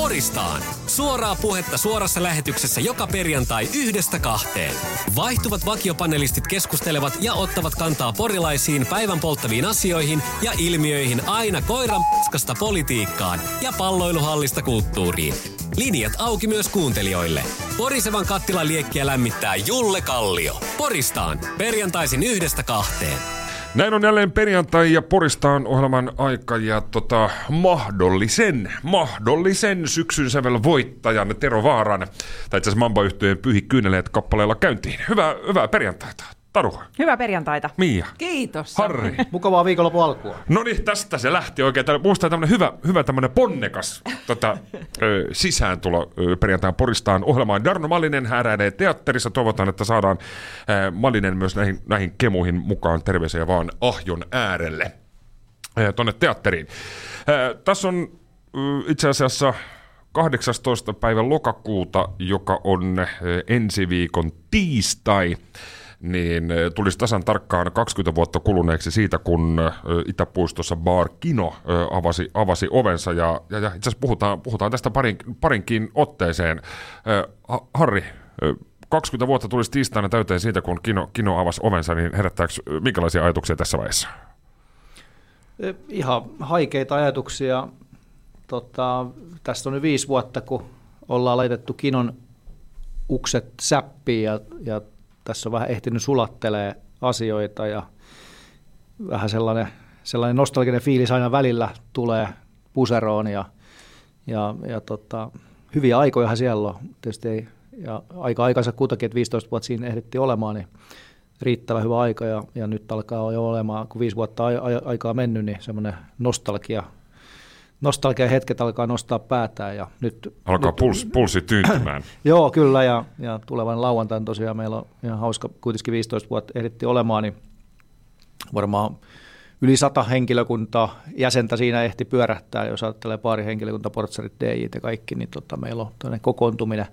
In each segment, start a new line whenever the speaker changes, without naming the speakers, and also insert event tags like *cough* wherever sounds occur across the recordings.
Poristaan. Suoraa puhetta suorassa lähetyksessä joka perjantai yhdestä kahteen. Vaihtuvat vakiopanelistit keskustelevat ja ottavat kantaa porilaisiin päivän polttaviin asioihin ja ilmiöihin aina koiran paskasta politiikkaan ja palloiluhallista kulttuuriin. Linjat auki myös kuuntelijoille. Porisevan kattilan liekkiä lämmittää Julle Kallio. Poristaan. Perjantaisin yhdestä kahteen.
Näin on jälleen perjantai ja Poristaan ohjelman aika ja tota, mahdollisen, mahdollisen syksyn sävel voittajan Tero Vaaran, tai itse asiassa mamba Pyhi Kyyneleet kappaleella käyntiin. Hyvää, hyvää perjantaita. Taru.
Hyvää perjantaita.
Mia.
Kiitos.
Harri.
Mukavaa viikonlopun alkua.
No niin, tästä se lähti oikein. Minusta tämmöinen hyvä, hyvä tämmöinen ponnekas tota, ö, sisääntulo ö, perjantain Poristaan ohjelmaan. Jarno Malinen hääräilee teatterissa. Toivotaan, että saadaan ö, Malinen myös näihin, näihin kemuihin mukaan. Terveisiä vaan Ahjon äärelle ö, tonne teatteriin. Ö, tässä on ö, itse asiassa 18. päivä lokakuuta, joka on ö, ensi viikon tiistai niin tulisi tasan tarkkaan 20 vuotta kuluneeksi siitä, kun Itäpuistossa Bar Kino avasi, avasi ovensa. Ja, ja, ja itse asiassa puhutaan, puhutaan tästä parin, parinkin otteeseen. Harri, 20 vuotta tulisi tiistaina täyteen siitä, kun Kino, Kino avasi ovensa, niin herättääkö minkälaisia ajatuksia tässä vaiheessa?
Ihan haikeita ajatuksia. Tota, tästä on nyt viisi vuotta, kun ollaan laitettu Kinon ukset säppiin ja, ja tässä on vähän ehtinyt sulattelee asioita ja vähän sellainen, sellainen nostalginen fiilis aina välillä tulee puseroon ja, ja, ja tota, hyviä aikoja siellä on. Tietysti ei, ja aika aikansa kutakin, että 15 vuotta siinä ehditti olemaan, niin riittävän hyvä aika ja, ja nyt alkaa jo olemaan, kun viisi vuotta aikaa mennyt, niin semmoinen nostalgia nostalgia hetket alkaa nostaa päätään. Ja nyt,
alkaa
nyt,
puls, pulssi tyyntymään. *clears throat*
joo, kyllä, ja, ja tulevan lauantain tosiaan meillä on ihan hauska, kuitenkin 15 vuotta ehditti olemaan, niin varmaan yli sata henkilökuntaa jäsentä siinä ehti pyörähtää, jos ajattelee pari henkilökunta, portsarit, DJ ja kaikki, niin tota, meillä on toinen kokoontuminen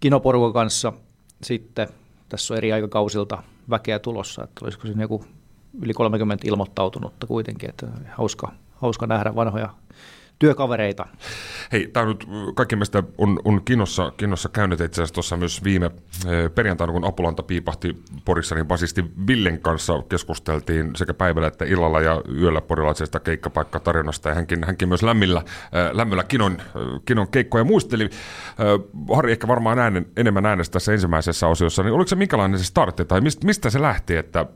kinoporukan kanssa sitten. Tässä on eri aikakausilta väkeä tulossa, että olisiko siinä joku yli 30 ilmoittautunutta kuitenkin, että hauska, hauska nähdä vanhoja työkavereita.
Hei, tämä nyt kaikki meistä on, on kinossa, kinossa käynyt itse asiassa tuossa myös viime eh, perjantaina, kun Apulanta piipahti Porissa, niin basisti Villen kanssa keskusteltiin sekä päivällä että illalla ja yöllä porilaisesta keikkapaikkatarinasta ja hänkin, hänkin myös lämmillä, äh, lämmillä kinon, äh, kinon keikkoja muisteli. Harri ehkä varmaan äänen, enemmän äänestä tässä ensimmäisessä osiossa, niin oliko se minkälainen se startti tai mistä, mistä se lähti, että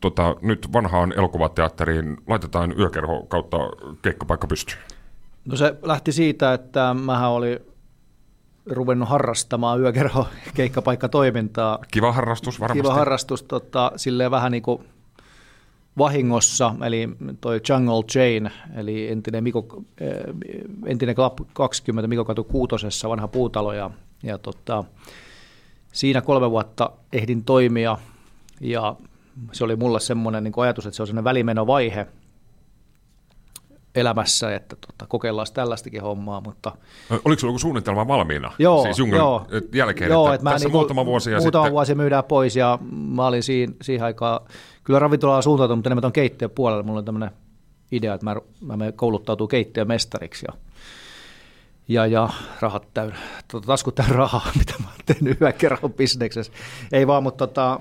tota, nyt vanhaan elokuvateatteriin laitetaan yökerho kautta keikkapaikka pystyyn?
No se lähti siitä, että mä olin ruvennut harrastamaan yökerho *laughs* keikkapaikkatoimintaa.
Kiva harrastus varmasti.
Kiva harrastus, tota, silleen vähän niin kuin vahingossa, eli toi Jungle Chain, eli entinen, Miko, eh, entinen Club 20 Mikokatu Kuutosessa, vanha puutalo, ja, ja tota, siinä kolme vuotta ehdin toimia, ja se oli mulle semmoinen niin ajatus, että se on semmoinen välimenovaihe elämässä, että tota, kokeillaan tällaistakin hommaa. Mutta...
Oliko sinulla joku suunnitelma valmiina?
Joo,
siis
joo.
jälkeen,
joo,
että,
että
tässä
niin
muutama vuosi ja
muutama
sitten...
vuosi myydään pois ja mä olin siinä, siihen aikaan, kyllä ravintolaa suuntautunut, mutta enemmän tuon keittiön puolella. Mulla oli tämmöinen idea, että mä, mä menen kouluttautuu keittiömestariksi ja ja, ja rahat täynnä, tota, taskut täynnä rahaa, *laughs* mitä mä oon tehnyt hyvän kerran bisneksessä. Ei vaan, mutta tota,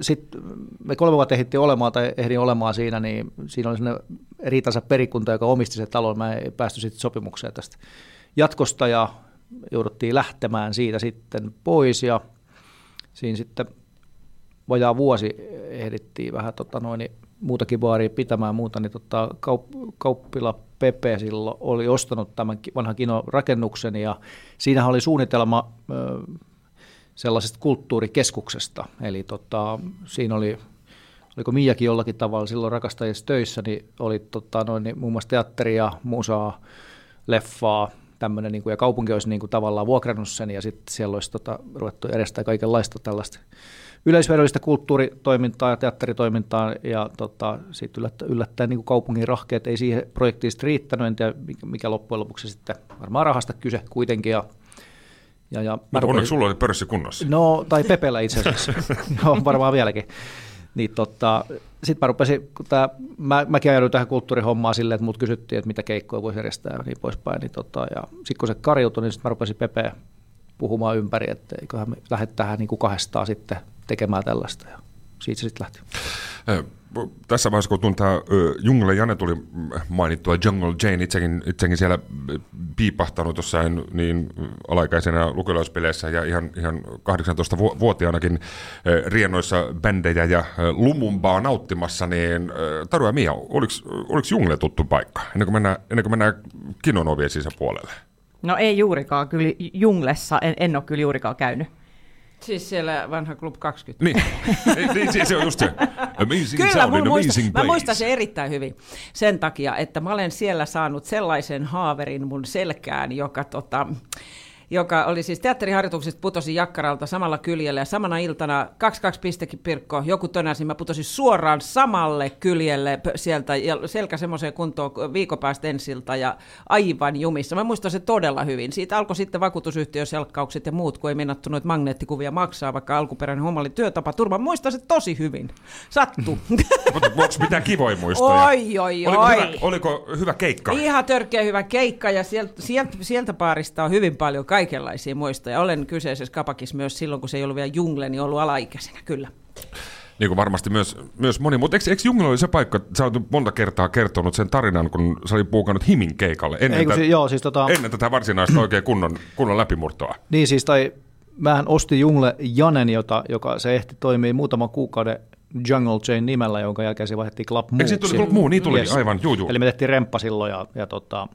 sitten me kolme vuotta ehdittiin olemaan tai ehdin olemaan siinä, niin siinä oli sellainen riitansa perikunta, joka omisti sen talon. Mä ei päästy sitten sopimukseen tästä jatkosta ja jouduttiin lähtemään siitä sitten pois ja siinä sitten vajaa vuosi ehdittiin vähän tota noin, muutakin baaria pitämään muuta, niin tota, kaup- kauppila Pepe silloin oli ostanut tämän vanhan kinorakennuksen ja siinähän oli suunnitelma sellaisesta kulttuurikeskuksesta. Eli tota, siinä oli, oliko Miakin jollakin tavalla silloin rakastajissa töissä, niin oli tota, noin, niin muun muassa teatteria, musaa, leffaa, tämmöinen, niin kuin, ja kaupunki olisi niin kuin, tavallaan vuokrannut sen, ja sitten siellä olisi tota, ruvettu järjestää kaikenlaista tällaista yleisvedollista kulttuuritoimintaa ja teatteritoimintaa, ja tota, sitten yllättäen, yllättäen niin kuin kaupungin rahkeet ei siihen projektiin riittänyt, en tiedä mikä loppujen lopuksi sitten, varmaan rahasta kyse kuitenkin, ja
ja, ja Mutta onneksi sulla oli pörssi kunnossa.
No, tai Pepellä itse asiassa. *laughs* Joo, varmaan vieläkin. Niin tota, sitten mä rupesin, kun tää, mä, mäkin ajauduin tähän kulttuurihommaan silleen, että mut kysyttiin, että mitä keikkoja voisi järjestää ja niin poispäin. Niin tota, ja sitten kun se kariutui, niin sitten mä rupesin Pepeä puhumaan ympäri, että eiköhän me lähde tähän niin kuin kahdestaan sitten tekemään tällaista. Ja siitä se sitten lähti
tässä vaiheessa, kun tämä Jungle Jane tuli mainittua, Jungle Jane, itsekin, itsekin siellä piipahtanut jossain niin alaikäisenä lukilaispeleissä ja ihan, ihan 18-vuotiaanakin riennoissa bändejä ja lumumbaa nauttimassa, niin Taru ja Mia, oliko, oliko Jungle tuttu paikka ennen kuin mennään, ennen kuin mennään kinon ovien sisäpuolelle?
No ei juurikaan, kyllä Junglessa en, en ole kyllä juurikaan käynyt.
Siis siellä vanha Club 20.
Niin, niin se on just se. Amazing
Kyllä,
sound
muista,
amazing
mä muistan sen erittäin hyvin sen takia, että mä olen siellä saanut sellaisen haaverin mun selkään, joka tota, joka oli siis teatteriharjoituksesta putosi Jakkaralta samalla kyljellä ja samana iltana 22 pistekin Pirkko, joku tönäsi, mä putosin suoraan samalle kyljelle sieltä ja selkä semmoiseen kuntoon viikon päästä ensiltä ja aivan jumissa. Mä muistan se todella hyvin. Siitä alkoi sitten vakuutusyhtiöselkkaukset ja muut, kun ei mennattu noita magneettikuvia maksaa, vaikka alkuperäinen homma oli työtapaturma. Muistan se tosi hyvin. Sattu. *laughs*
Mutta onko mitään kivoja muistoja?
Oi, oi,
oliko
oi.
Hyvä, oliko hyvä keikka?
Ihan törkeä hyvä keikka ja sieltä, sieltä, sieltä paarista on hyvin paljon kaikenlaisia muistoja. Olen kyseisessä kapakissa myös silloin, kun se ei ollut vielä jungle, niin ollut alaikäisenä, kyllä.
Niin kuin varmasti myös, myös moni, mutta eikö, eikö Jungle oli se paikka, sä oot monta kertaa kertonut sen tarinan, kun sä oli puukannut Himin keikalle ennen,
Ei, kun
tätä,
si- joo, siis tota-
ennen tätä varsinaista *clears throat* oikein kunnon, kunnon läpimurtoa.
Niin siis, tai mähän ostin Jungle Janen, jota, joka se ehti toimii muutaman kuukauden Jungle Chain nimellä, jonka jälkeen se vaihdettiin Club
Eikö siitä tuli Club Moo? Niin tuli, aivan, juu, juu.
Eli me tehtiin remppa silloin ja, ja tota,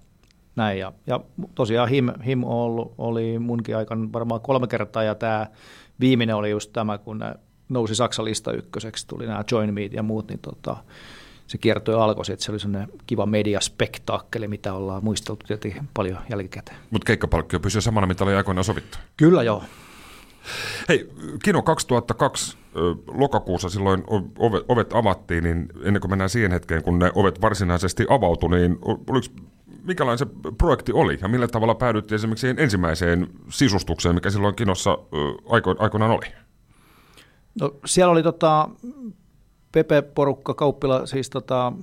näin. Ja, ja tosiaan Him, Him ollut, oli munkin aikana varmaan kolme kertaa, ja tämä viimeinen oli just tämä, kun ne nousi Saksan lista ykköseksi, tuli nämä Join Meet ja muut, niin tota, se kiertoi alkoi, että se oli sellainen kiva mediaspektaakkeli, mitä ollaan muisteltu tietenkin paljon jälkikäteen.
Mutta keikkapalkkio pysyy samana, mitä oli aikoinaan sovittu.
Kyllä joo.
Hei, Kino 2002 ö, lokakuussa silloin ovet, ovet avattiin, niin ennen kuin mennään siihen hetkeen, kun ne ovet varsinaisesti avautui, niin oliko, mikälainen se projekti oli ja millä tavalla päädyttiin esimerkiksi siihen ensimmäiseen sisustukseen, mikä silloin Kinossa aiko, aikoinaan oli?
No, siellä oli tota, Pepe-porukka, kauppila, siis tota,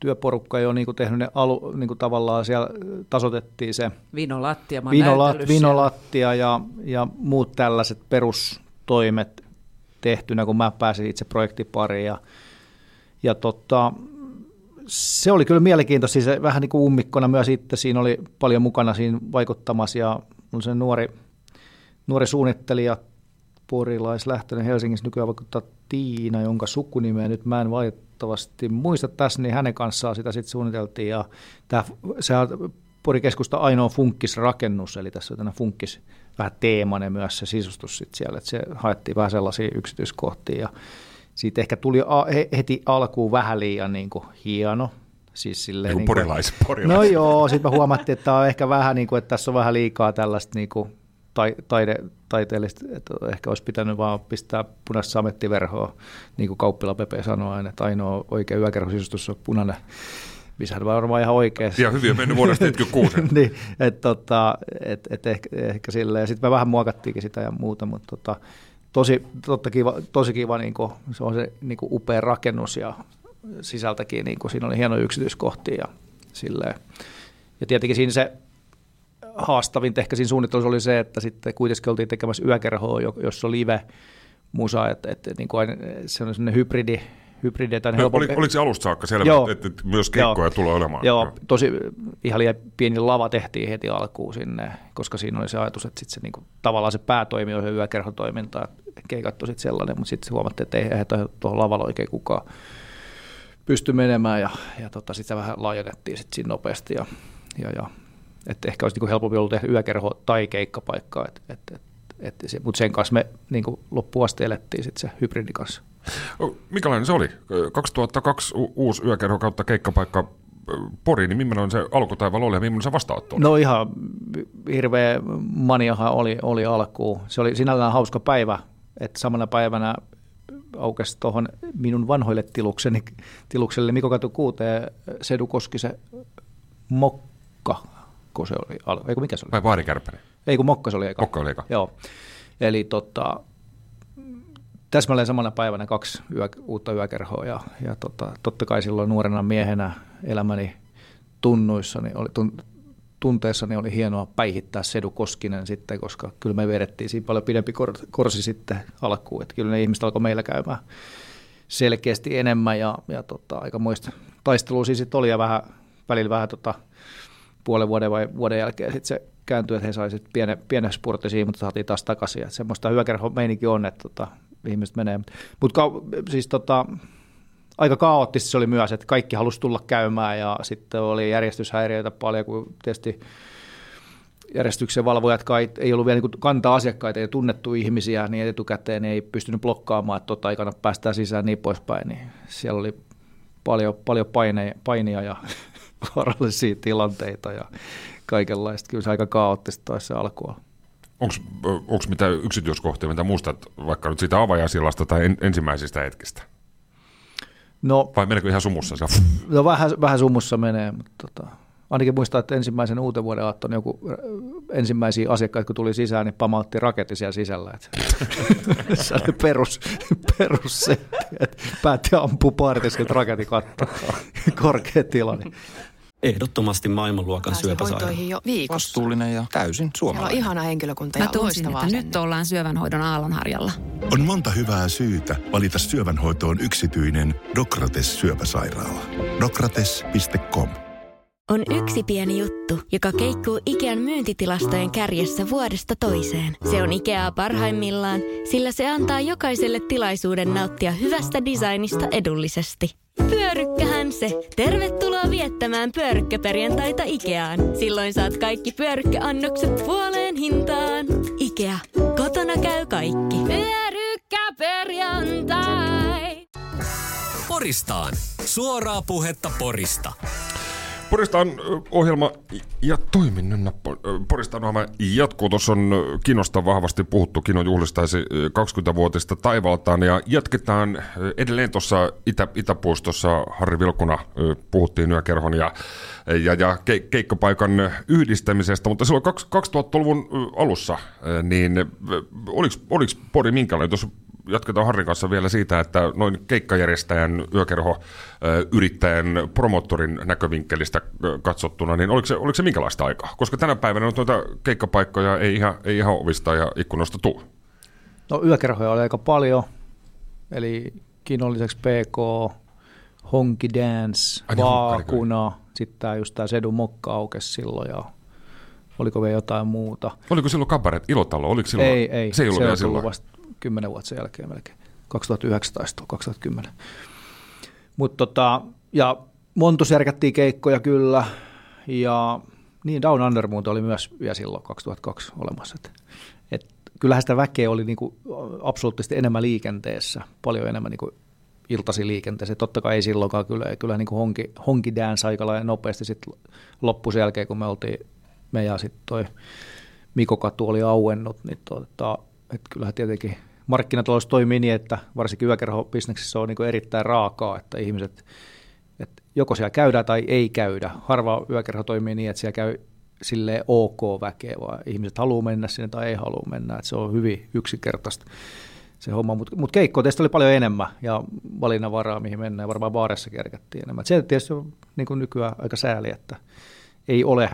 työporukka jo niin kuin tehnyt ne alu, niin kuin tavallaan siellä tasotettiin se
Vinolattia, mä oon
vinola,
näytellyt siellä.
vinolattia ja, ja muut tällaiset perustoimet tehtynä, kun mä pääsin itse projektipariin. Ja, ja tota, se oli kyllä mielenkiintoista, siis se vähän niin kuin ummikkona myös itse, siinä oli paljon mukana siinä vaikuttamassa ja on se nuori, nuori suunnittelija, porilaislähtöinen Helsingissä nykyään vaikuttaa Tiina, jonka sukunimeä nyt mä en valitettavasti muista tässä, niin hänen kanssaan sitä sitten suunniteltiin. Ja tämä, sehän on Porikeskusta ainoa funkkisrakennus, eli tässä on tämmöinen funkkis vähän teemainen myös se sisustus sit siellä, että se haettiin vähän sellaisia yksityiskohtia ja siitä ehkä tuli a- he- heti alkuun vähän liian niin kuin hieno. Siis silleen,
Niin kuin
niin kuin-
porilais, porilais.
No joo, sitten me huomattiin, että tämä on ehkä vähän niin kuin, että tässä on vähän liikaa tällaista niin kuin tai, taide, taiteellista, että ehkä olisi pitänyt vaan pistää punaista samettiverhoa, niin kuin Kauppila Pepe sanoi aina, että ainoa oikea yökerhosisustus on punainen. Missä varmaan ihan oikein.
Ja hyvin on mennyt vuodesta *laughs* 76.
niin, että tota, et, et ehkä, ehkä. Ja sitten me vähän muokattiinkin sitä ja muuta, mutta tota, tosi, totta kiva, tosi kiva, niin kuin, se on se niin kuin upea rakennus ja sisältäkin, niin kuin, siinä oli hieno yksityiskohtia ja silleen. Ja tietenkin siinä se haastavin ehkä siinä suunnittelussa oli se, että sitten kuitenkin oltiin tekemässä yökerhoa, jo- jossa on live musa, että, että niin kuin aina, se on sellainen hybridi, hybridi että on
No,
helpompi-
oli, oliko se alusta saakka selvä,
Joo.
että, että myös keikkoja
Joo.
tulee olemaan?
Joo, tosi ihan liian pieni lava tehtiin heti alkuun sinne, koska siinä oli se ajatus, että sit se niinku, tavallaan se päätoimi on se yökerhotoiminta, että keikat on sit sellainen, mutta sitten huomattiin, että ei eihän tuohon lavalle oikein kukaan pysty menemään ja, ja tota, sitten se vähän laajennettiin sit siinä nopeasti ja, ja, ja että ehkä olisi niinku helpompi ollut tehdä yökerho tai keikkapaikkaa, et, et, et, et, se, mutta sen kanssa me niinku loppuun asti elettiin sit se hybridin kanssa.
Minkälainen se oli? 2002 u- uusi yökerho kautta keikkapaikka Pori, niin millainen se alkutaival oli ja millainen se vastaanotto oli?
No ihan hirveä maniahan oli, oli alkuun. Se oli sinällään hauska päivä, että samana päivänä aukesi tuohon minun vanhoille tilukseni, tilukselle Mikko Katu kuuteen Sedu se Mokka, kun se oli, eikö mikä se oli?
Vai Vaari Kärpänen?
Ei kun Mokka se oli eka.
Mokka oli eka.
Joo. Eli tota, täsmälleen samana päivänä kaksi yö, uutta yökerhoa ja, ja tota, totta kai silloin nuorena miehenä elämäni tunnuissani, oli, tun, tunteessani oli hienoa päihittää Sedu Koskinen sitten, koska kyllä me vedettiin siinä paljon pidempi kor, korsi sitten alkuun, että kyllä ne ihmiset alkoi meillä käymään selkeästi enemmän ja, ja tota, aika muista taistelua siis oli ja vähän, välillä vähän tota, puolen vuoden vai vuoden jälkeen sitten se kääntyi, että he saivat pienen, pienen spurtin mutta saatiin taas takaisin. Että semmoista hyökerho meininki on, että tota, ihmiset menee. Mutta siis tota, aika kaoottista se oli myös, että kaikki halusi tulla käymään ja sitten oli järjestyshäiriöitä paljon, kun tietysti järjestyksen valvojat ei ollut vielä niin kantaa asiakkaita ja tunnettu ihmisiä, niin etukäteen ei pystynyt blokkaamaan, että tota aikana päästään sisään niin poispäin, niin siellä oli paljon, paljon paineja, painia ja *laughs* vaarallisia tilanteita ja kaikenlaista. Kyllä se aika kaoottista taisi se alkua.
Onko mitään yksityiskohtia, mitä muistat vaikka nyt siitä avajaisillasta tai en, ensimmäisistä hetkistä? No, Vai meneekö ihan sumussa?
No vähän, vähän sumussa menee, mutta tota, ainakin muistaa, että ensimmäisen uuden vuoden aattona joku ensimmäisiä asiakkaita, kun tuli sisään, niin pamautti raketti siellä sisällä. *laughs* se oli perus, perus se, että päätti ampua paaritiskelta raketin katto, *laughs* korkea tila. Niin
ehdottomasti maailmanluokan syöpäsairaala.
jo viikossa.
Vastuullinen ja täysin suomalainen.
Siellä on ihana henkilökunta ja Mä tunsin,
että nyt ollaan syövänhoidon aallonharjalla.
On monta hyvää syytä valita syövänhoitoon yksityinen Dokrates syöpäsairaala. Dokrates.com
on yksi pieni juttu, joka keikkuu Ikean myyntitilastojen kärjessä vuodesta toiseen. Se on Ikeaa parhaimmillaan, sillä se antaa jokaiselle tilaisuuden nauttia hyvästä designista edullisesti. Pyörykkähän se. Tervetuloa viettämään pyörykkäperjantaita Ikeaan. Silloin saat kaikki pyörykkäannokset puoleen hintaan. Ikea. Kotona käy kaikki. Pyörykkäperjantai.
Poristaan. Suoraa puhetta Porista.
Porista on ohjelma ja toiminnan Porista on ohjelma jatkuu. Tuossa on Kinosta vahvasti puhuttu. Kino juhlistaisi 20-vuotista taivaltaan ja jatketaan edelleen tuossa Itä, Itäpuistossa Harri Vilkuna puhuttiin yökerhon ja, ja, ja ke, keikkapaikan yhdistämisestä, mutta silloin 2000-luvun alussa, niin oliko Pori minkälainen? Tuossa jatketaan Harrin kanssa vielä siitä, että noin keikkajärjestäjän, yökerho, yrittäjän, promottorin näkövinkkelistä katsottuna, niin oliko se, oliko se minkälaista aikaa? Koska tänä päivänä on tuota keikkapaikkoja ei ihan, ei ihan ovista ja ikkunoista tule.
No yökerhoja oli aika paljon, eli Kinon lisäksi PK, Honky Dance, Ai, niin, Vaakuna, sitten tämä just tämä Sedu Mokka aukesi silloin ja oliko vielä jotain muuta.
Oliko silloin kabaret Ilotalo? Oliko silloin?
Ei, ei. Se ei ollut se vielä silloin. Vasta kymmenen vuotta sen jälkeen melkein, 2019 2010. Mutta tota, ja Montus järkättiin keikkoja kyllä, ja niin Down Under oli myös vielä silloin 2002 olemassa. Et, et, kyllähän sitä väkeä oli niinku absoluuttisesti enemmän liikenteessä, paljon enemmän niinku iltasi liikenteessä. Totta kai ei silloinkaan kyllä, kyllä niin honki, honki dance aika lailla nopeasti sit loppu sen jälkeen, kun me oltiin, me ja sitten toi Mikko Katu oli auennut, niin tota, että kyllähän tietenkin markkinatalous toimii niin, että varsinkin yökerhobisneksessä on niin erittäin raakaa, että ihmiset, että joko siellä käydään tai ei käydä. Harva yökerho toimii niin, että siellä käy sille ok väkeä, vaan ihmiset haluaa mennä sinne tai ei halua mennä. Että se on hyvin yksinkertaista se homma, mutta mut keikkoa teistä oli paljon enemmän ja valinnanvaraa, mihin mennään. Varmaan baarissa kerkattiin enemmän. Se tietysti on niin kuin nykyään aika sääli, että ei ole,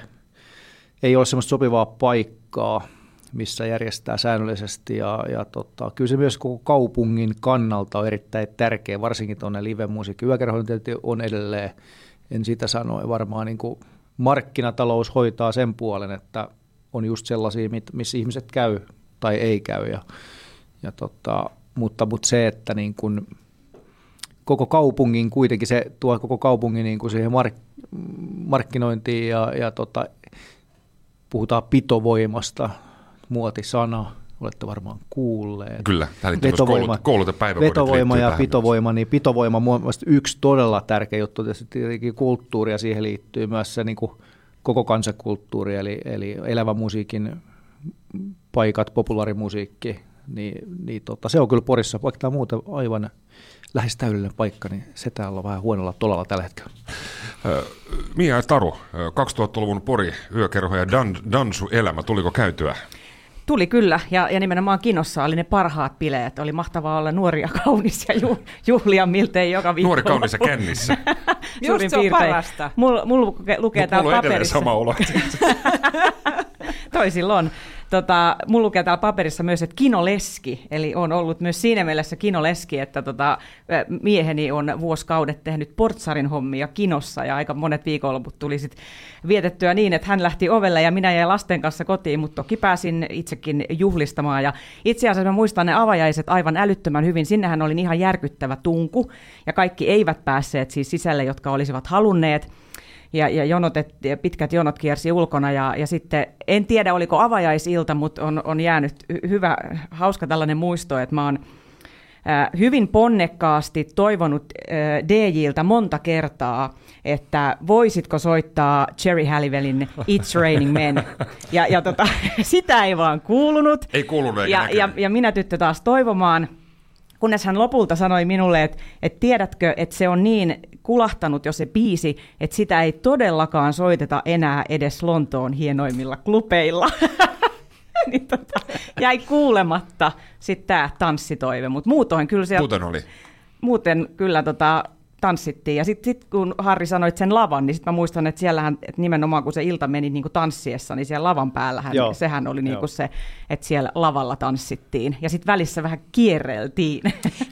ei ole semmoista sopivaa paikkaa, missä järjestää säännöllisesti ja, ja tota, kyllä se myös koko kaupungin kannalta on erittäin tärkeä, varsinkin tuonne live-musiikki. Yökerhointi on edelleen, en sitä sano, varmaan niin kuin markkinatalous hoitaa sen puolen, että on just sellaisia, missä ihmiset käy tai ei käy. Ja, ja tota, mutta, mutta se, että niin kuin koko kaupungin kuitenkin se tuo koko kaupungin niin kuin siihen mark, markkinointiin ja, ja tota, puhutaan pitovoimasta, muotisana, olette varmaan kuulleet.
Kyllä, tämä liittyy vetovoima, kouluta
Vetovoima ja pitovoima, niin pitovoima on yksi todella tärkeä juttu, tietenkin kulttuuri ja siihen liittyy myös se niin kuin koko kansakulttuuri, eli, eli elävä musiikin paikat, populaarimusiikki, niin, niin tota, se on kyllä Porissa, vaikka tämä muuten aivan lähes täydellinen paikka, niin se täällä on vähän huonolla tolalla tällä hetkellä.
Mia ja Taru, 2000-luvun Pori, yökerho ja dan, dansu elämä, tuliko käytyä?
Tuli kyllä, ja, ja nimenomaan Kinossa oli ne parhaat bileet. Oli mahtavaa olla nuori ja *laughs* kaunis ja ju, juhlia miltei joka viikko.
Nuori kaunis ja kännissä. *laughs*
Just se on parasta.
Mulla mul lukee täällä paperissa.
sama olo. *laughs*
Toisilla on. Tota, mulla lukee täällä paperissa myös, että kinoleski, eli on ollut myös siinä mielessä kinoleski, että tota, mieheni on vuosikaudet tehnyt portsarin hommia kinossa, ja aika monet viikonloput tuli sit vietettyä niin, että hän lähti ovelle ja minä jäin lasten kanssa kotiin, mutta toki pääsin itsekin juhlistamaan, ja itse asiassa mä muistan ne avajaiset aivan älyttömän hyvin, sinnehän oli ihan järkyttävä tunku, ja kaikki eivät päässeet siis sisälle, jotka olisivat halunneet, ja, ja, jonot, ja pitkät jonot kiersi ulkona ja, ja sitten en tiedä oliko avajaisilta, mutta on, on jäänyt hyvä, hauska tällainen muisto, että mä oon hyvin ponnekkaasti toivonut DJiltä monta kertaa, että voisitko soittaa Cherry Halliwellin It's Raining Men. Ja, ja tota, *laughs* sitä ei vaan kuulunut.
Ei kuulunut
ja, ja, ja minä tyttö taas toivomaan – kunnes hän lopulta sanoi minulle, että, että tiedätkö, että se on niin kulahtanut jo se biisi, että sitä ei todellakaan soiteta enää edes Lontoon hienoimmilla klubeilla. *laughs* niin tota, jäi kuulematta sitten tämä tanssitoive, mutta muutoin kyllä se...
Muuten oli.
Muuten kyllä tota, tanssittiin. Ja sitten sit, kun Harri sanoi sen lavan, niin sitten mä muistan, että siellähän että nimenomaan kun se ilta meni niin kuin tanssiessa, niin siellä lavan päällähän Joo. sehän oli niin kuin se, että siellä lavalla tanssittiin. Ja sitten välissä vähän kierreltiin.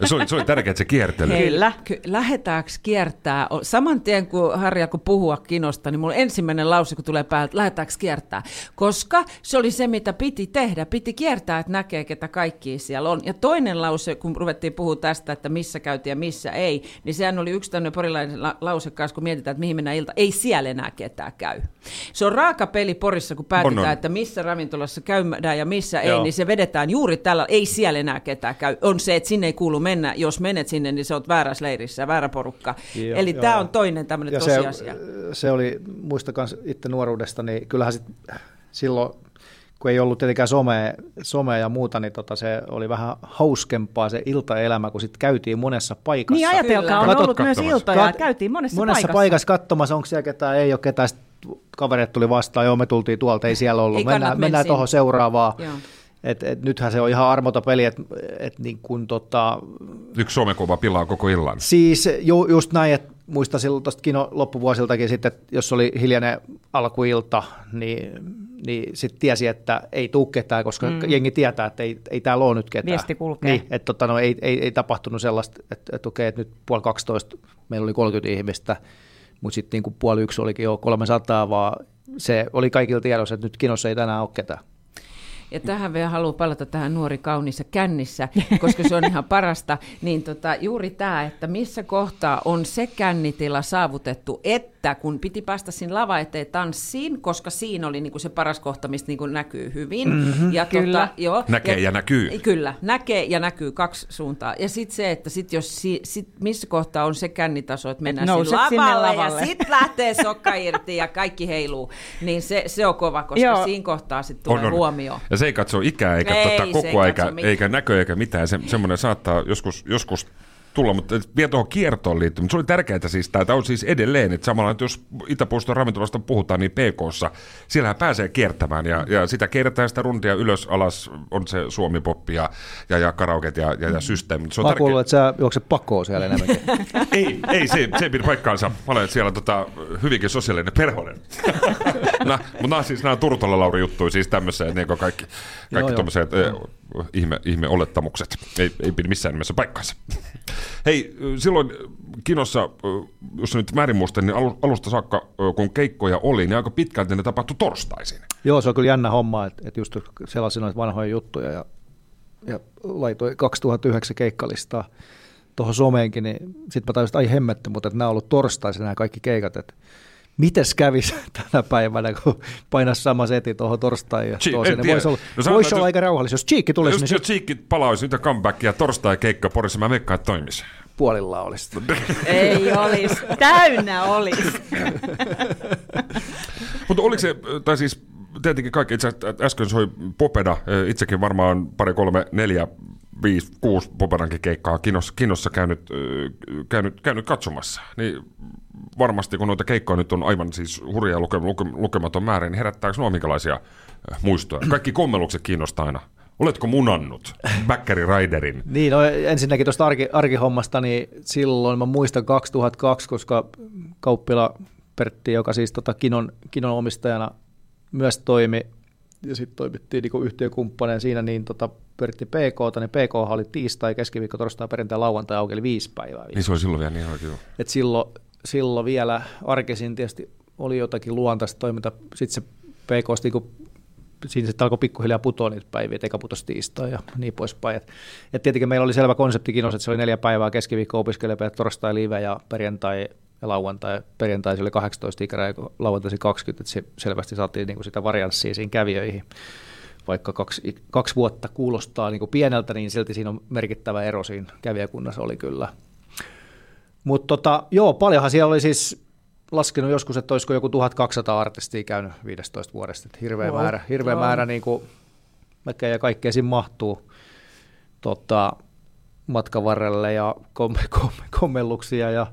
Ja se, oli, se oli tärkeää, että se kierteli.
Kyllä. Ky- lähetäänkö kiertää? Saman tien kun Harri kun puhua kinosta, niin mulla ensimmäinen lause, kun tulee päältä, lähetäänkö kiertää? Koska se oli se, mitä piti tehdä. Piti kiertää, että näkee, ketä kaikki siellä on. Ja toinen lause, kun ruvettiin puhua tästä, että missä käytiin ja missä ei, niin sehän oli yksi tämmöinen porilainen la- lause kanssa, kun mietitään, että mihin mennään ilta. Ei siellä enää ketään käy. Se on raaka peli Porissa, kun päätetään, on, on. että missä ravintolassa käydään ja missä Joo. ei, niin se vedetään juuri tällä, ei siellä enää ketään käy. On se, että sinne ei kuulu mennä. Jos menet sinne, niin se on väärässä leirissä, väärä porukka. Joo, Eli tämä on toinen tämmöinen tosiasia.
Se, se oli, muistakaan itse nuoruudesta, niin kyllähän sit silloin kun ei ollut tietenkään somea, somea ja muuta, niin tota se oli vähän hauskempaa se iltaelämä, kun sitten käytiin monessa paikassa.
Niin ajatelkaa, on Katot ollut katsomassa. myös iltoja, Kat- käytiin monessa,
monessa paikassa. paikassa katsomassa, onko siellä ketään, ei ole ketään, kavereet tuli vastaan, joo me tultiin tuolta, ei siellä ollut, ei mennään, mennään tuohon seuraavaan. Et, et, nythän se on ihan armota peli, että et niin kun, tota...
Yksi somekuva pilaa koko illan.
Siis ju, just näin, että muistan silloin tuosta kino loppuvuosiltakin sitten, että jos oli hiljainen alkuilta, niin, niin sitten tiesi, että ei tule ketään, koska mm. jengi tietää, että ei, ei täällä ole nyt ketään.
Viesti kulkee.
Niin, että tota, no, ei, ei, ei, tapahtunut sellaista, että, että okei, että nyt puoli 12 meillä oli 30 ihmistä, mutta sitten niin puoli yksi olikin jo 300, vaan se oli kaikilla tiedossa, että nyt kinossa ei tänään ole ketään.
Ja tähän vielä haluan palata tähän nuori kaunissa kännissä, koska se on ihan parasta. Niin tota, juuri tämä, että missä kohtaa on se kännitila saavutettu, että kun piti päästä sinne lava eteen tanssiin, koska siinä oli niinku se paras kohta, mistä niinku näkyy hyvin.
Mm-hmm,
ja tota, kyllä. Tota, joo,
näkee ja, ja näkyy.
Kyllä, näkee ja näkyy kaksi suuntaa. Ja sitten se, että sit jos si, sit missä kohtaa on se kännitaso, että mennään Et sinne lavalle, sinne lavalle ja sitten lähtee sokka irti ja kaikki heiluu, niin se, se on kova, koska joo. siinä kohtaa sitten tulee on, on. huomio.
Ja se ei katso ikää eikä ei, tota, koko eikä, eikä näkö eikä mitään. Se, semmoinen saattaa joskus, joskus tulla, mutta vielä tuohon kiertoon liittyy. Mutta se oli tärkeää siis, tämä on siis edelleen, että samalla, että jos Itäpuiston ravintolasta puhutaan, niin PKssa, siellähän pääsee kiertämään ja, ja sitä kierretään sitä runtia ylös, alas, on se suomipoppi ja, ja, ja karaoket ja, ja, ja systeemi.
Se on Mä tärkeä... kuullut, että sä juokset pakkoon siellä enemmänkin. *laughs*
ei, ei, se, se ei pidä paikkaansa. Mä olen siellä tota, hyvinkin sosiaalinen perhonen. *laughs* no, mutta nämä siis nämä Turtolla Lauri juttuja, siis tämmöisiä, niin kaikki, kaikki tuommoiset ihme, ihme olettamukset. Ei, ei pidä missään nimessä paikkaansa. Hei, silloin kinossa, jos nyt väärin muistan, niin alusta saakka, kun keikkoja oli, niin aika pitkälti ne tapahtui torstaisin.
Joo, se on kyllä jännä homma, että, että just sellaisia vanhoja juttuja ja, ja laitoi 2009 keikkalistaa tuohon someenkin, niin sitten mä tajusin, että ai hemmettä, mutta että nämä on ollut torstaisin nämä kaikki keikat, että mites kävisi tänä päivänä, kun painaisi sama seti tuohon torstaihin ja
Chi-
toiseen. Voisi olla,
No
vois olla aika rauhallista. Jos Cheekki tulisi,
Jos,
niin
jos
sit
Cheekki palaisi nyt comebackia torstai keikka Porissa, mä veikkaan, että toimisi.
puolilla olisi. *laughs*
Ei olisi, täynnä olisi. *laughs*
Mutta oliko se, tai siis tietenkin kaikki, itse asiassa äsken soi Popeda, itsekin varmaan pari, kolme, neljä, viisi, kuusi Popedankin keikkaa kinossa, kinossa käynyt, käynyt, käynyt katsomassa. Niin varmasti kun noita keikkoja nyt on aivan siis hurja luke, luke, lukematon määrä, niin herättääkö nuo minkälaisia muistoja? Kaikki kommellukset kiinnostaa aina. Oletko munannut Bäkkäri Raiderin? *laughs*
Niin, no ensinnäkin tuosta arki, arkihommasta, niin silloin mä muistan 2002, koska Kauppila Pertti, joka siis tota kinon, kinon omistajana myös toimi, ja sitten toimittiin niin yhtiökumppaneen siinä, niin tota Pertti PK, niin PK oli tiistai, keskiviikko, torstai, perjantai, lauantai auki, eli viisi päivää.
Niin se oli silloin vielä niin oikein.
Et silloin, silloin vielä arkisin tietysti oli jotakin luontaista toiminta. Sitten se PK, niinku, siinä sitten alkoi pikkuhiljaa putoa niitä päiviä, eka putosi tiistai ja niin poispäin. Et, et tietenkin meillä oli selvä konsepti kinos, että se oli neljä päivää, keskiviikko opiskelijapäivät, torstai live ja perjantai ja lauantai. Perjantai se oli 18 ikäraja, lauantai se 20, että se selvästi saatiin niinku sitä varianssia siinä kävijöihin. Vaikka kaksi, kaksi vuotta kuulostaa niinku pieneltä, niin silti siinä on merkittävä ero siinä kävijäkunnassa oli kyllä. Mutta tota, joo, paljonhan siellä oli siis laskenut joskus, että olisiko joku 1200 artistia käynyt 15 vuodesta. Että hirveä
Wow.
määrä, hirveä
Joo.
määrä niin kuin, ja kaikkea siinä mahtuu tota, matkan varrelle ja kom, *laughs* kom, kommelluksia. Ja,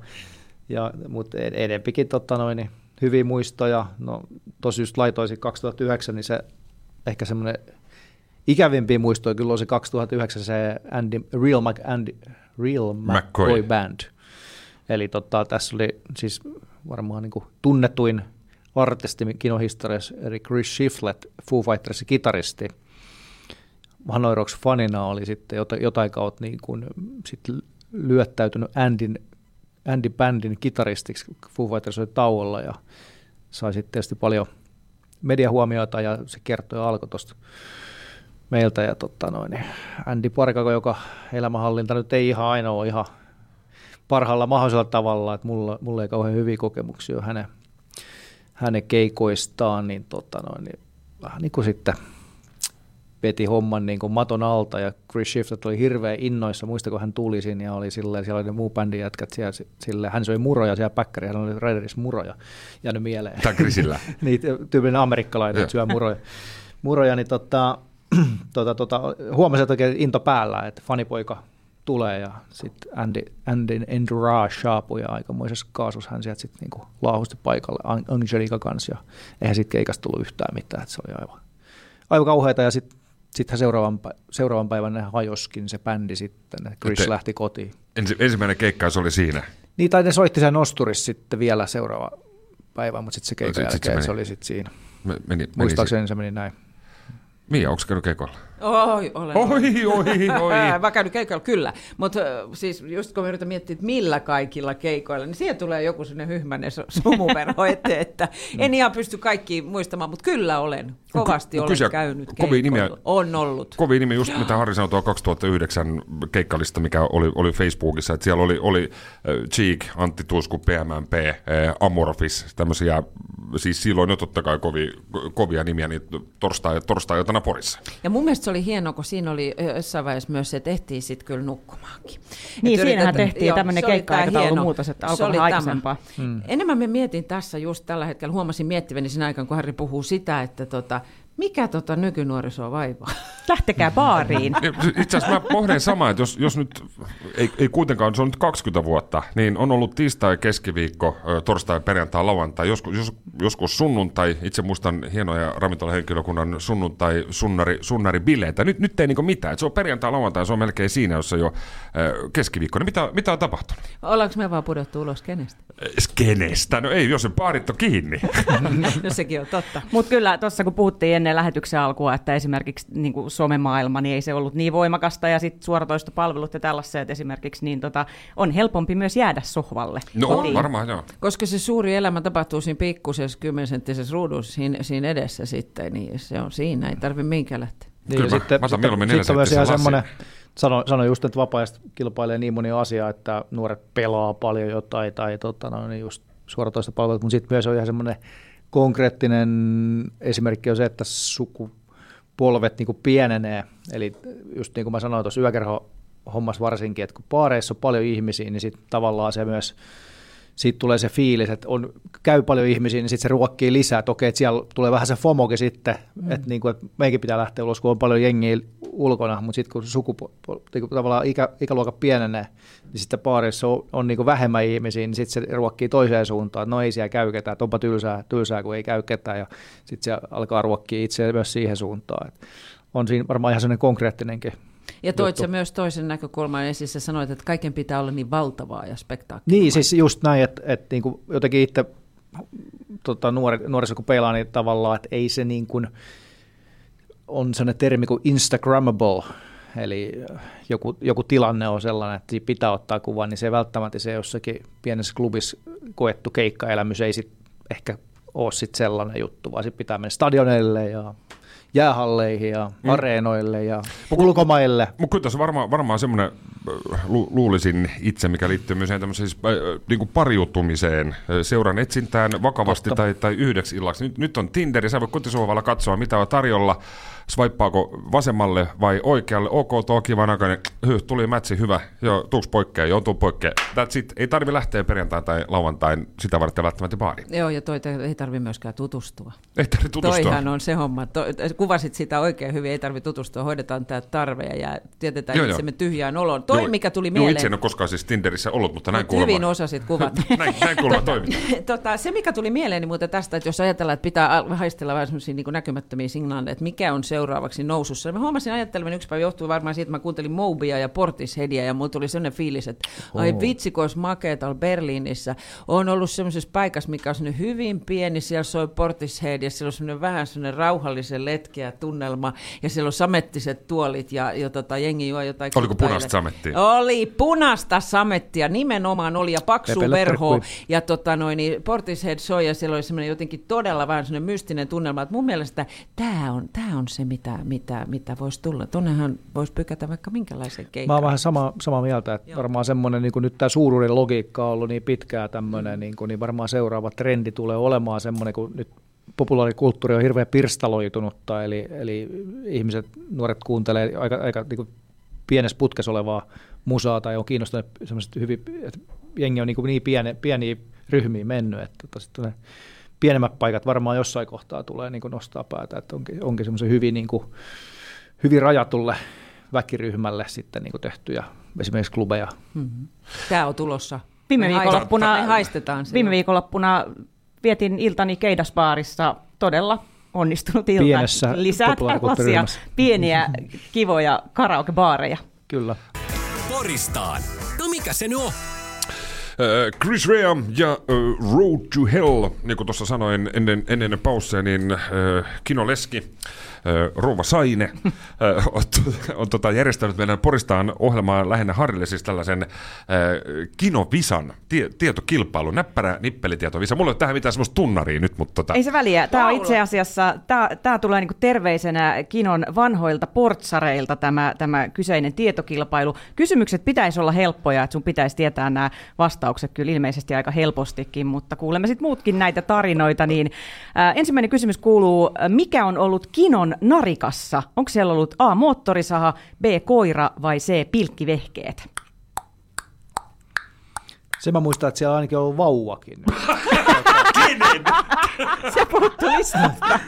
ja, mutta ed- enempikin tota noin, niin hyviä muistoja. No, tosi just laitoisin 2009, niin se ehkä semmoinen ikävimpiä muistoja kyllä on se 2009 se Andy, Real, Mac, Andy, Real McCoy,
McCoy.
Band. Eli tota, tässä oli siis varmaan niin kuin tunnetuin artisti kinohistoriassa, eli Chris Shiflett, Foo Fightersin kitaristi. Hanoi Rocks fanina oli sitten jota- jotain kautta niin kuin, sit lyöttäytynyt Andin, Andy Bandin kitaristiksi. Foo Fighters oli tauolla ja sai sitten tietysti paljon mediahuomiota ja se kertoi alkoi tuosta meiltä. Ja tota noin, niin Andy Parkako, joka elämänhallinta nyt ei ihan aina ole ihan parhaalla mahdollisella tavalla, että mulla, mulla ei kauhean hyviä kokemuksia hänen, hänen keikoistaan, niin, tota noin, niin vähän niin kuin sitten veti homman niin kuin maton alta ja Chris Shiflett oli hirveän innoissa, muista kun hän tuli sinne ja oli silleen, siellä oli ne muu bändin jätkät siellä, silleen, hän söi muroja siellä päkkäri, hän oli Raiderissa muroja, jäänyt mieleen.
Tää Chrisillä. *laughs*
niin, tyypillinen amerikkalainen, että syö muroja. muroja niin tota, *clears throat* tota, tota, huomasin, että oikein into päällä, että fanipoika tulee ja sitten Andy, Andy Entourage saapui ja aikamoisessa kaasussa hän sieltä sitten niinku laahusti paikalle Ang- Angelica kanssa ja eihän siitä keikasta tullut yhtään mitään, että se oli aivan, aivan kauheata ja sitten sittenhän seuraavan, seuraavan päivän hajoskin se bändi sitten, Chris
Ette-
lähti kotiin.
Ensi, ensimmäinen keikka se oli siinä.
Niin, tai ne soitti sen nosturissa sitten vielä seuraava päivä, mutta sitten se keikan
sit- sit se
jälkeen
meni.
se oli sitten siinä.
Me- Meni, meni
Muistaakseni se meni näin.
Mia, onko käynyt keikolla?
Oi, olen.
Oi, oi, oi. *laughs*
Mä käynyt keikoilla, kyllä. Mutta siis just kun mä yritän miettiä, että millä kaikilla keikoilla, niin siihen tulee joku sinne hyhmänen su- *laughs* sumuverho eteen, että en ihan pysty kaikkiin muistamaan, mutta kyllä olen. Kovasti olen
kysyä,
käynyt
kovia nimiä-.
On ollut.
Kovin nimi, just mitä Harri sanoi tuo 2009 keikkalista, mikä oli, oli Facebookissa, että siellä oli, oli Cheek, Antti Tuisku, PMMP, Amorphis, tämmöisiä, siis silloin jo totta kai kovia, kovia nimiä, niin torstai, torstai-iltana Porissa.
Ja mun mielestä se oli hienoa, kun siinä oli jossain vaiheessa myös se, että ehtii sitten kyllä nukkumaankin.
Niin,
Et
siinähän tehtiin tämmöinen keikka-aikataulun muutos, että alkoi
tämä.
aikaisempaa.
Hmm.
Enemmän me mietin tässä just tällä hetkellä, huomasin miettiväni siinä aikaan, kun Harri puhuu sitä, että tota, mikä tota nykynuorisoa vaivaa. *laughs*
Lähtekää baariin. *laughs*
Itse asiassa mä pohdin samaa, että jos, jos nyt, ei, ei kuitenkaan, se on nyt 20 vuotta, niin on ollut tiistai, keskiviikko, torstai, perjantai, lauantai, joskus, jos, joskus sunnuntai, itse muistan hienoja ravintolahenkilökunnan sunnuntai, sunnari, sunnari bileitä. Nyt, nyt ei niinku mitään, että se on perjantai, lauantai, se on melkein siinä, jossa jo keskiviikko. Niin mitä, mitä on tapahtunut?
Ollaanko me vaan pudottu ulos kenestä?
Kenestä? No ei, jos se baarit on kiinni. *laughs*
no sekin on totta.
Mutta kyllä tuossa kun puhuttiin ennen lähetyksen alkua, että esimerkiksi niin kuin somemaailma, niin ei se ollut niin voimakasta ja sitten suoratoistopalvelut ja tällaiset esimerkiksi, niin tota, on helpompi myös jäädä sohvalle.
No
kotiin.
on varmaan, joo.
Koska se suuri elämä tapahtuu siinä pikkusessa kymmenenttisessä ruudussa siinä, siinä edessä sitten, niin se on siinä, ei tarvitse minkään lähteä.
Niin,
Kyllä
ja
mä-
sitten,
mä otan mieluummin
sitten, sitten on myös ihan semmoinen, sano, sano just, että vapaa kilpailee niin moni asia, että nuoret pelaa paljon jotain tai tota, no, niin just suoratoistopalvelut, mutta sitten myös on ihan semmoinen konkreettinen esimerkki on se, että sukupolvet niin kuin pienenee. Eli just niin kuin mä sanoin tuossa yökerho hommassa varsinkin, että kun paareissa on paljon ihmisiä, niin sitten tavallaan se myös siitä tulee se fiilis, että on, käy paljon ihmisiä, niin sitten se ruokkii lisää. Että okei, että siellä tulee vähän se FOMOkin sitten, mm. että, niin kuin, että meikin pitää lähteä ulos, kun on paljon jengiä ulkona, mutta sitten kun sukupu- niin tavallaan ikä, ikäluokka pienenee, niin sitten paarissa on, on niin kuin vähemmän ihmisiä, niin sitten se ruokkii toiseen suuntaan, että no ei siellä käy ketään, että onpa tylsää, tylsää kun ei käy ketään, ja sitten se alkaa ruokkia itse myös siihen suuntaan. Että on siinä varmaan ihan sellainen konkreettinenkin
ja toit
se
myös toisen näkökulman esiin, sä sanoit, että kaiken pitää olla niin valtavaa ja spektaakkelia.
Niin, siis just näin, että, että niin kuin jotenkin itse tota, nuori, nuoriso kun peilaa, niin tavallaan, että ei se niin kuin, on sellainen termi kuin Instagrammable, eli joku, joku tilanne on sellainen, että pitää ottaa kuva, niin se välttämättä se jossakin pienessä klubissa koettu keikkaelämys ei sit ehkä ole sit sellainen juttu, vaan sitten pitää mennä stadionelle ja jäähalleihin ja mm. areenoille ja mut, ulkomaille.
Mutta kyllä tässä varmaan, varmaan semmoinen, lu, luulisin itse, mikä liittyy myös tämmöiseen siis, äh, niin kuin pariutumiseen, seuran etsintään vakavasti tai, tai yhdeksi illaksi. Nyt, nyt on Tinderi, sä voit kotisohvalla katsoa, mitä on tarjolla swipeaako vasemmalle vai oikealle, ok, tuo kivan aikainen, hyh, tuli mätsi, hyvä, joo, tuuks poikkea, joo, tuu poikkea. That's it. Ei tarvi lähteä perjantain tai lauantain sitä varten välttämättä baariin.
Joo, ja toi ei tarvi myöskään tutustua.
Ei tarvi tutustua.
Toihan on se homma. To, kuvasit sitä oikein hyvin, ei tarvi tutustua, hoidetaan tämä tarve ja tietetään joo, itsemme joo. tyhjään oloon. Toi, joo, mikä tuli mieleen. Joo,
itse en ole koskaan siis Tinderissä ollut, mutta näin kuulemma.
Hyvin osasit kuvat. *laughs*
näin, näin kuulemma toimii. *laughs*
tota, se, mikä tuli mieleen, niin muuten tästä, että jos ajatellaan, että pitää haistella vähän niin näkymättömiä signaaleja, että mikä on seuraavaksi nousussa. Mä huomasin ajattelevani yksi päivä, johtuu varmaan siitä, että mä kuuntelin Mobia ja Portisheadia ja mulla tuli sellainen fiilis, että oh. ai vitsi, kun olisi makea Berliinissä. On ollut semmoisessa paikassa, mikä on hyvin pieni, siellä soi Portishead ja siellä on semmoinen vähän semmoinen rauhallisen letkeä tunnelma ja siellä on samettiset tuolit ja, ja tota, jengi juo jotain.
Oliko punaista samettia?
Oli punaista samettia, nimenomaan oli ja paksu verho ja tota, noin, niin Portishead soi ja siellä oli semmoinen jotenkin todella vähän semmoinen mystinen tunnelma, että mun mielestä tämä on, tää on se, mitä, mitä, mitä voisi tulla. Tuonnehan voisi pykätä vaikka minkälaisen keikan.
Mä oon vähän sama, samaa mieltä, että Joo. varmaan semmoinen, niin kuin nyt tämä suuruuden logiikka on ollut niin pitkää tämmöinen, mm. niin, kuin, niin varmaan seuraava trendi tulee olemaan semmoinen, kun nyt populaarikulttuuri on hirveän pirstaloitunutta, eli, eli ihmiset, nuoret kuuntelee aika, aika niin kuin pienessä putkessa olevaa musaa tai on kiinnostunut semmoiset hyvin, että jengi on niin, kuin niin pieni, pieniä ryhmiä mennyt, että tota, pienemmät paikat varmaan jossain kohtaa tulee niin kuin nostaa päätä, että onkin, onkin semmoisen hyvin, niin kuin, hyvin rajatulle väkiryhmälle sitten niin kuin tehtyjä esimerkiksi klubeja. Mm-hmm.
Tämä on tulossa.
Viime viikonloppuna,
me haistetaan
viime viikonloppuna vietin iltani Keidasbaarissa todella onnistunut ilta.
Pienessä
Lisää tällaisia pieniä kivoja karaokebaareja.
Kyllä.
Poristaan. No mikä se nyt on?
Chris Rea ja Road to Hell, niin kuin tuossa sanoin ennen, ennen pausseja, niin Kino Leski Rouva Saine on, on tota, järjestänyt meidän Poristaan ohjelmaan lähinnä Harrille siis tällaisen äh, Kinovisan tie, tietokilpailu, näppärä nippelitietovisan. Mulla ei ole tähän mitään semmoista tunnaria nyt, mutta... Tota...
Ei se väliä. Tämä on itse asiassa, tämä, tämä tulee niinku terveisenä Kinon vanhoilta portsareilta tämä, tämä kyseinen tietokilpailu. Kysymykset pitäisi olla helppoja, että sun pitäisi tietää nämä vastaukset kyllä ilmeisesti aika helpostikin, mutta kuulemme sitten muutkin näitä tarinoita. Niin, äh, ensimmäinen kysymys kuuluu, mikä on ollut Kinon narikassa? Onko siellä ollut A. moottorisaha, B. koira vai C. pilkkivehkeet?
Se mä muistan, että siellä ainakin on ollut vauvakin.
Kenen? *laughs*
Se puuttuu listasta.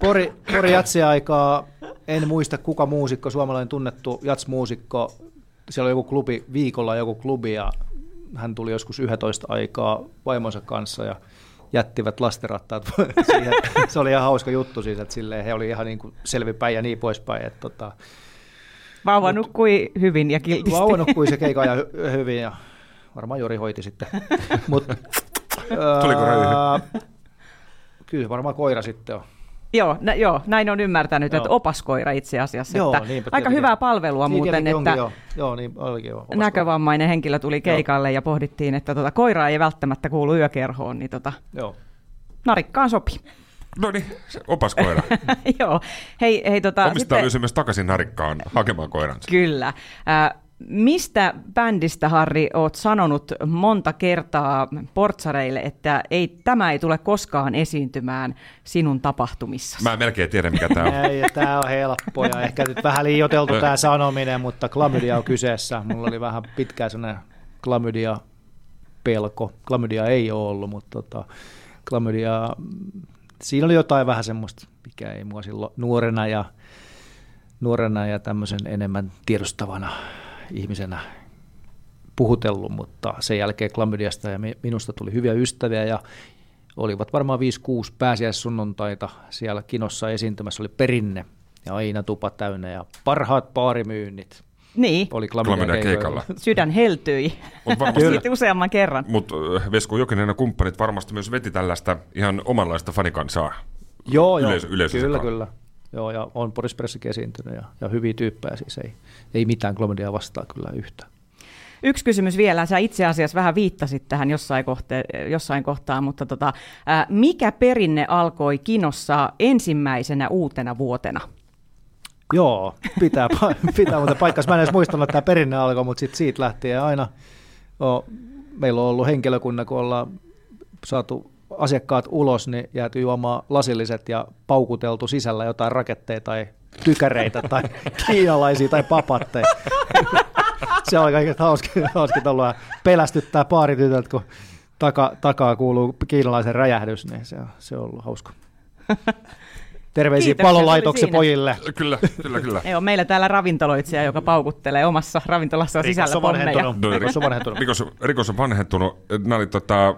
Pori, Pori jatsi-aikaa, en muista kuka muusikko, suomalainen tunnettu jatsmuusikko. Siellä oli joku klubi, viikolla joku klubi ja hän tuli joskus 11 aikaa vaimonsa kanssa ja jättivät lastenrattaat *laughs* siihen. Se oli ihan hauska juttu siis, että silleen he oli ihan niin kuin selvipäin ja niin poispäin. Että tota,
Vauva mut, nukkui hyvin ja kiltisti.
Vauva nukkui se keika ja hy- hyvin ja varmaan Jori hoiti sitten. *laughs* Mut,
Tuliko röyhy?
Kyllä varmaan koira sitten on.
Joo, nä, joo, näin on ymmärtänyt, joo. että opaskoira itse asiassa. Joo, että niinpä, aika hyvää palvelua niin, muuten, että
onkin, joo. Joo, niin, olikin, joo,
näkövammainen henkilö tuli keikalle joo. ja pohdittiin, että tota, koira ei välttämättä kuulu yökerhoon, niin tota,
joo.
narikkaan sopi.
No niin, opaskoira. *laughs*
joo. Hei, hei, tota,
Omistaja sitten... myös takaisin narikkaan hakemaan koiransa.
Kyllä. Äh, mistä bändistä, Harri, oot sanonut monta kertaa portsareille, että ei, tämä ei tule koskaan esiintymään sinun tapahtumissa?
Mä en melkein tiedä, mikä tämä on.
Ei, tämä on helppoa ja ehkä nyt vähän liioteltu tämä sanominen, mutta klamydia on kyseessä. Mulla oli vähän pitkään sellainen klamydia pelko. Klamydia ei ole ollut, mutta tota, klamydia, siinä oli jotain vähän semmoista, mikä ei mua silloin nuorena ja, nuorena ja tämmöisen enemmän tiedostavana ihmisenä puhutellut, mutta sen jälkeen klamydiasta ja minusta tuli hyviä ystäviä ja olivat varmaan 5-6 pääsiäissunnuntaita siellä kinossa esiintymässä, oli perinne ja aina tupa täynnä ja parhaat paarimyynnit.
Niin.
Oli
Klamydia keikalla.
Sydän heltyi varmasti, useamman kerran.
Mutta Vesku Jokinen ja kumppanit varmasti myös veti tällaista ihan omanlaista fanikansaa.
Joo,
Yleisö,
joo.
yleisö
kyllä, kyllä. Joo, ja on Boris Pressikin esiintynyt ja, ja hyviä tyyppejä siis ei, ei mitään Klamydia vastaa kyllä yhtään.
Yksi kysymys vielä. Sä itse asiassa vähän viittasit tähän jossain, kohte- jossain kohtaa, mutta tota, ää, mikä perinne alkoi kinossa ensimmäisenä uutena vuotena?
Joo, pitää, *laughs* pitää mutta paikkas. Mä en edes muistanut, että tämä perinne alkoi, mutta sit siitä lähtien aina o, meillä on ollut henkilökunnan, kun ollaan saatu asiakkaat ulos, niin jääty juomaan lasilliset ja paukuteltu sisällä jotain raketteja tai tykäreitä tai *laughs* kiinalaisia tai papatteja. *laughs* Se on kaikista hauskin, hauskin ollut pelästyttää paaritytöt, kun taka, takaa kuuluu kiinalaisen räjähdys, niin se, se on ollut hauska. *laughs* Terveisiä
Kiitoksia,
palolaitoksen pojille.
Kyllä, kyllä, kyllä.
Ei ole meillä täällä ravintoloitsija, joka paukuttelee omassa ravintolassa sisällä
Rikos on
pommeja.
vanhentunut. Rikos on vanhentunut.
Rikos, rikos on vanhentunut. Nämä oli tota,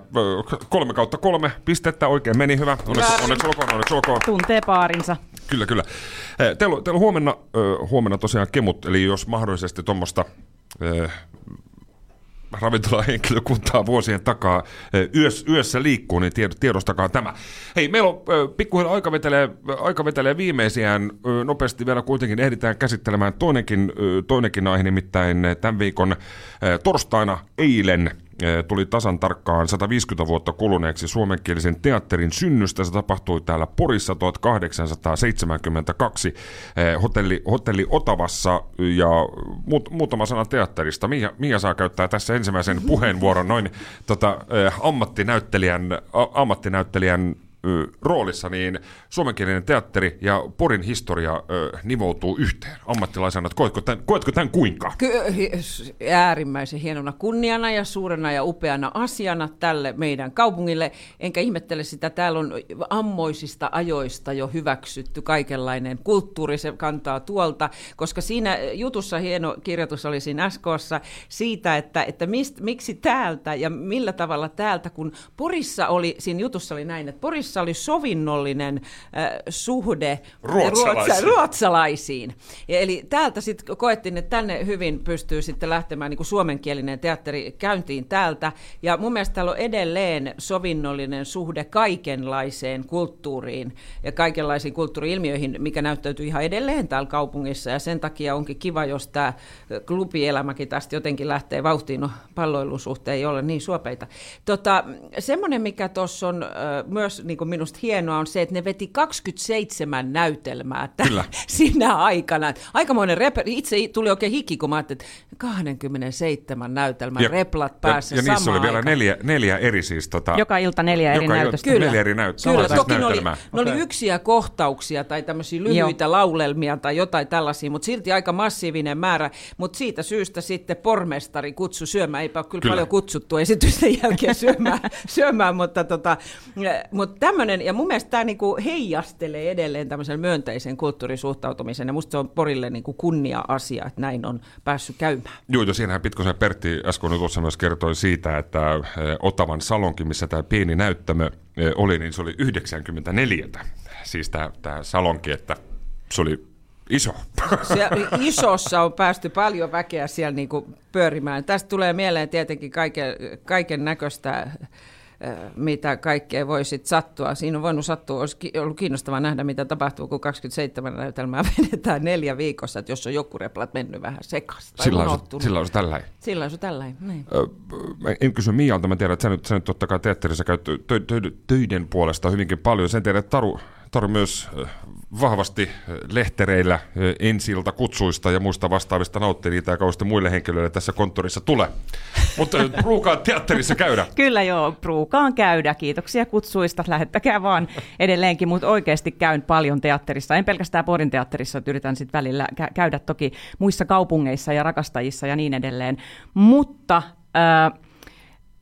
kolme kautta kolme pistettä. Oikein meni hyvä. Onneksi, onneksi olkoon, onneksi olkoon.
Tuntee paarinsa.
Kyllä, kyllä. Eh, Teillä, on- teillä on huomenna, ö, huomenna tosiaan kemut, eli jos mahdollisesti tuommoista ravintolahenkilökuntaa vuosien takaa yös, yössä liikkuu, niin tied- tiedostakaa tämä. Hei, meillä on ö, pikkuhiljaa aika vetelee, aika vetelee viimeisiään. Nopeasti vielä kuitenkin ehditään käsittelemään toinenkin, toinenkin aihe, nimittäin tämän viikon torstaina eilen tuli tasan tarkkaan 150 vuotta kuluneeksi suomenkielisen teatterin synnystä. Se tapahtui täällä Porissa 1872 eh, hotelli, hotelli Otavassa ja muut, muutama sana teatterista. Mia, Mia saa käyttää tässä ensimmäisen puheenvuoron noin tota, ammattinäyttelijän, ammattinäyttelijän roolissa, niin suomenkielinen teatteri ja Porin historia ö, nivoutuu yhteen. Ammattilaisena, koetko tämän, koetko tämän kuinka?
Ky- äärimmäisen hienona kunniana ja suurena ja upeana asiana tälle meidän kaupungille. Enkä ihmettele sitä, täällä on ammoisista ajoista jo hyväksytty kaikenlainen kulttuuri, se kantaa tuolta, koska siinä jutussa hieno kirjoitus oli siinä SKssa siitä, että, että mist, miksi täältä ja millä tavalla täältä, kun Porissa oli, siinä jutussa oli näin, että Porissa oli sovinnollinen äh, suhde
Ruotsalaisiin.
Ruotsa- ruotsalaisiin. Ja eli täältä sitten koettiin, että tänne hyvin pystyy sitten lähtemään niin kuin suomenkielinen teatteri käyntiin täältä. Ja mun mielestä täällä on edelleen sovinnollinen suhde kaikenlaiseen kulttuuriin ja kaikenlaisiin kulttuuriilmiöihin, mikä näyttäytyy ihan edelleen täällä kaupungissa. Ja sen takia onkin kiva, jos tämä klubielämäkin tästä jotenkin lähtee vauhtiin. No palloilun suhteen ei ole niin suopeita. Tota, semmoinen, mikä tuossa on äh, myös niin kuin minusta hienoa, on se, että ne veti 27 näytelmää t-
Kyllä. *laughs*
sinä aikana. Aikamoinen rep- itse tuli oikein hiki, kun mä ajattelin, että 27 näytelmän replat päässä
ja, ja niissä oli vielä neljä, neljä eri siis... Tota,
Joka ilta neljä eri näytöstä.
Kyllä.
Neljä eri näyt-
Kyllä,
siis
toki ne oli,
näytelmää.
ne oli yksiä kohtauksia tai tämmöisiä lyhyitä laulelmia tai jotain tällaisia, mutta silti aika massiivinen määrä. Mutta siitä syystä sitten pormestari kutsui syömään, eipä ole kyllä,
Kyllä.
kyllä. paljon kutsuttu esitysten jälkeen syömään, *laughs* syömään mutta, tota, mutta tämmöinen, ja mun mielestä tämä niinku heijastelee edelleen tämmöisen myönteisen kulttuurisuhtautumisen, ja musta se on Porille niinku kunnia-asia, että näin on päässyt käymään.
Joo, ja siinähän Pitkosen Pertti äsken jutussa myös kertoi siitä, että eh, Otavan salonki, missä tämä pieni näyttämö eh, oli, niin se oli 94. Siis tämä, tämä salonki, että se oli iso. *laughs*
Siellä isossa on päästy paljon väkeä siellä niinku pyörimään. Tästä tulee mieleen tietenkin kaiken, kaiken näköistä mitä kaikkea voi sitten sattua. Siinä on voinut sattua, olisi ki- ollut kiinnostavaa nähdä, mitä tapahtuu, kun 27 näytelmää *laughs* vedetään neljä viikossa, että jos on joku replat mennyt vähän
Sillä on, se, on se tällä
Silloin se tällainen. Niin.
Ö, en kysy Mialta, mä tiedän, että sä nyt, sä nyt totta kai teatterissa käyt tö, tö, töiden puolesta hyvinkin paljon. Sen tiedän, että Taru, Taro myös vahvasti lehtereillä ensilta kutsuista ja muista vastaavista nautti niitä ja kauheasti muille henkilöille tässä konttorissa tule. Mutta Pruukaan teatterissa käydä.
Kyllä joo, Pruukaan käydä. Kiitoksia kutsuista. Lähettäkää vaan edelleenkin, mutta oikeasti käyn paljon teatterissa. En pelkästään Porin teatterissa, että yritän sitten välillä käydä toki muissa kaupungeissa ja rakastajissa ja niin edelleen. Mutta... Äh,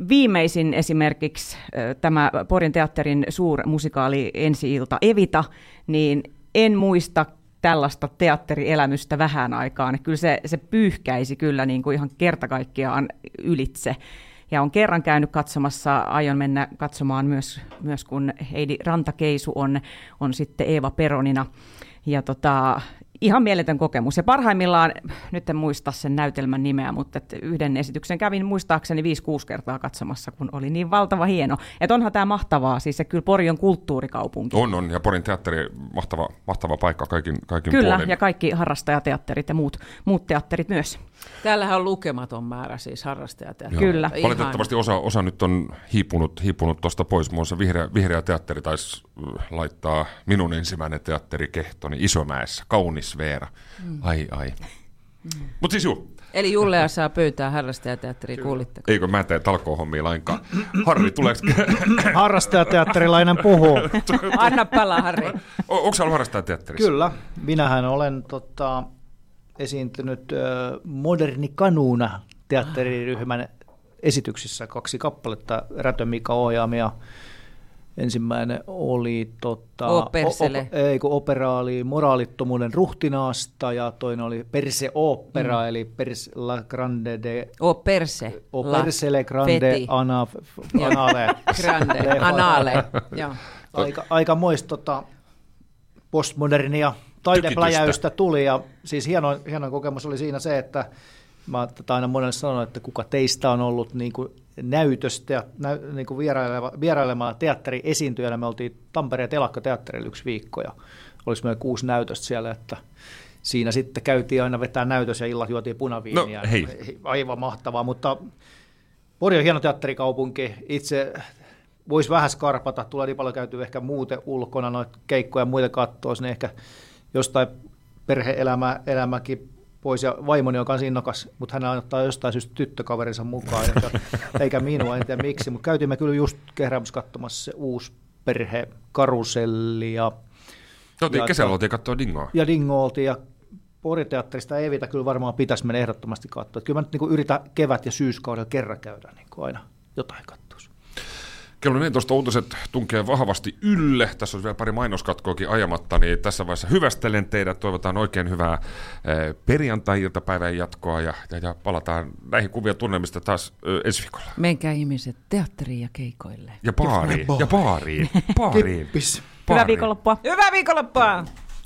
Viimeisin esimerkiksi tämä Porin teatterin suurmusikaali ensi-ilta Evita, niin en muista tällaista teatterielämystä vähän aikaan. Kyllä se, se pyyhkäisi kyllä niin kuin ihan kertakaikkiaan ylitse. Ja on kerran käynyt katsomassa, aion mennä katsomaan myös, myös kun Heidi Rantakeisu on, on sitten Eeva Peronina. Ja tota, ihan mieletön kokemus. Ja parhaimmillaan, nyt en muista sen näytelmän nimeä, mutta että yhden esityksen kävin muistaakseni 5-6 kertaa katsomassa, kun oli niin valtava hieno. Että onhan tämä mahtavaa, siis se kyllä Pori on kulttuurikaupunki.
On, on, ja Porin teatteri mahtava, mahtava paikka kaikin, kaikin
Kyllä,
puolin.
ja kaikki harrastajateatterit ja muut, muut teatterit myös.
Täällähän on lukematon määrä siis harrastajateatteria.
Kyllä.
Ihan. Valitettavasti osa, osa nyt on hiipunut, hiipunut tuosta pois. Muun muassa vihreä, vihreä teatteri taisi laittaa minun ensimmäinen teatterikehtoni Isomäessä. Kaunis Veera. Mm. Ai ai. Mm. Mutta siis juu.
Eli Jullea saa pöytää harrastajateatteriin, kuulitteko?
Eikö mä tee talkoohommia lainkaan. Harri, tuleeko... *coughs*
Harrastajateatterilainen puhuu.
Anna palaa, Harri.
Onko se ollut harrastajateatterissa?
Kyllä. Minähän olen tota, esiintynyt Moderni Kanuuna teatteriryhmän esityksissä kaksi kappaletta, Rätö Mika ohjaamia. Ensimmäinen oli tota,
o, persele.
O, ei, kun opera oli Moraalittomuuden ruhtinaasta ja toinen oli Perse Opera, mm. eli Perse la Grande de...
O Perse.
O Perse le Grande
Feti.
ana, Anale. *laughs*
grande, Anale.
aika, aika moista tota, postmodernia taidepläjäystä tuli ja siis hieno, hieno kokemus oli siinä se, että mä tätä aina monelle sanon, että kuka teistä on ollut niin kuin näytöstä, nä, niin kuin vierailema, vierailemalla teatteriesiintyjänä. Me oltiin Tampereen telakkateatterilla yksi viikko ja olisi meillä kuusi näytöstä siellä, että siinä sitten käytiin aina vetää näytös ja illat juotiin punaviiniä.
No, hei.
Aivan mahtavaa, mutta Pori on hieno teatterikaupunki. Itse voisi vähän skarpata, tulee niin paljon käytyä ehkä muuten ulkona noita keikkoja ja muita katsoa, niin ehkä jostain perhe-elämäkin pois ja vaimoni on kanssa innokas, mutta hän ottaa jostain syystä tyttökaverinsa mukaan, eikä, *laughs* eikä minua, en tiedä miksi, mutta käytimme kyllä just Kehrämässä katsomassa se uusi perhekaruselli ja
Oltiin kesällä oltiin katsoa Dingoa.
Ja Dingo oltiin ja Poriteatterista Evitä kyllä varmaan pitäisi mennä ehdottomasti katsoa. Että kyllä mä nyt niin yritän kevät- ja syyskaudella kerran käydä niin aina jotain katsoa.
Kello 14 uutiset tunkee vahvasti ylle. Tässä on vielä pari mainoskatkoakin ajamatta, niin tässä vaiheessa hyvästelen teidät. Toivotaan oikein hyvää eh, perjantai-iltapäivän jatkoa ja, ja, ja palataan näihin kuvia tunnelmista taas ö, ensi viikolla.
Menkää ihmiset teatteriin ja keikoille.
Ja baariin. Ja baariin. baariin. *laughs*
Kippis.
Hyvää viikonloppua.
Hyvää viikonloppua!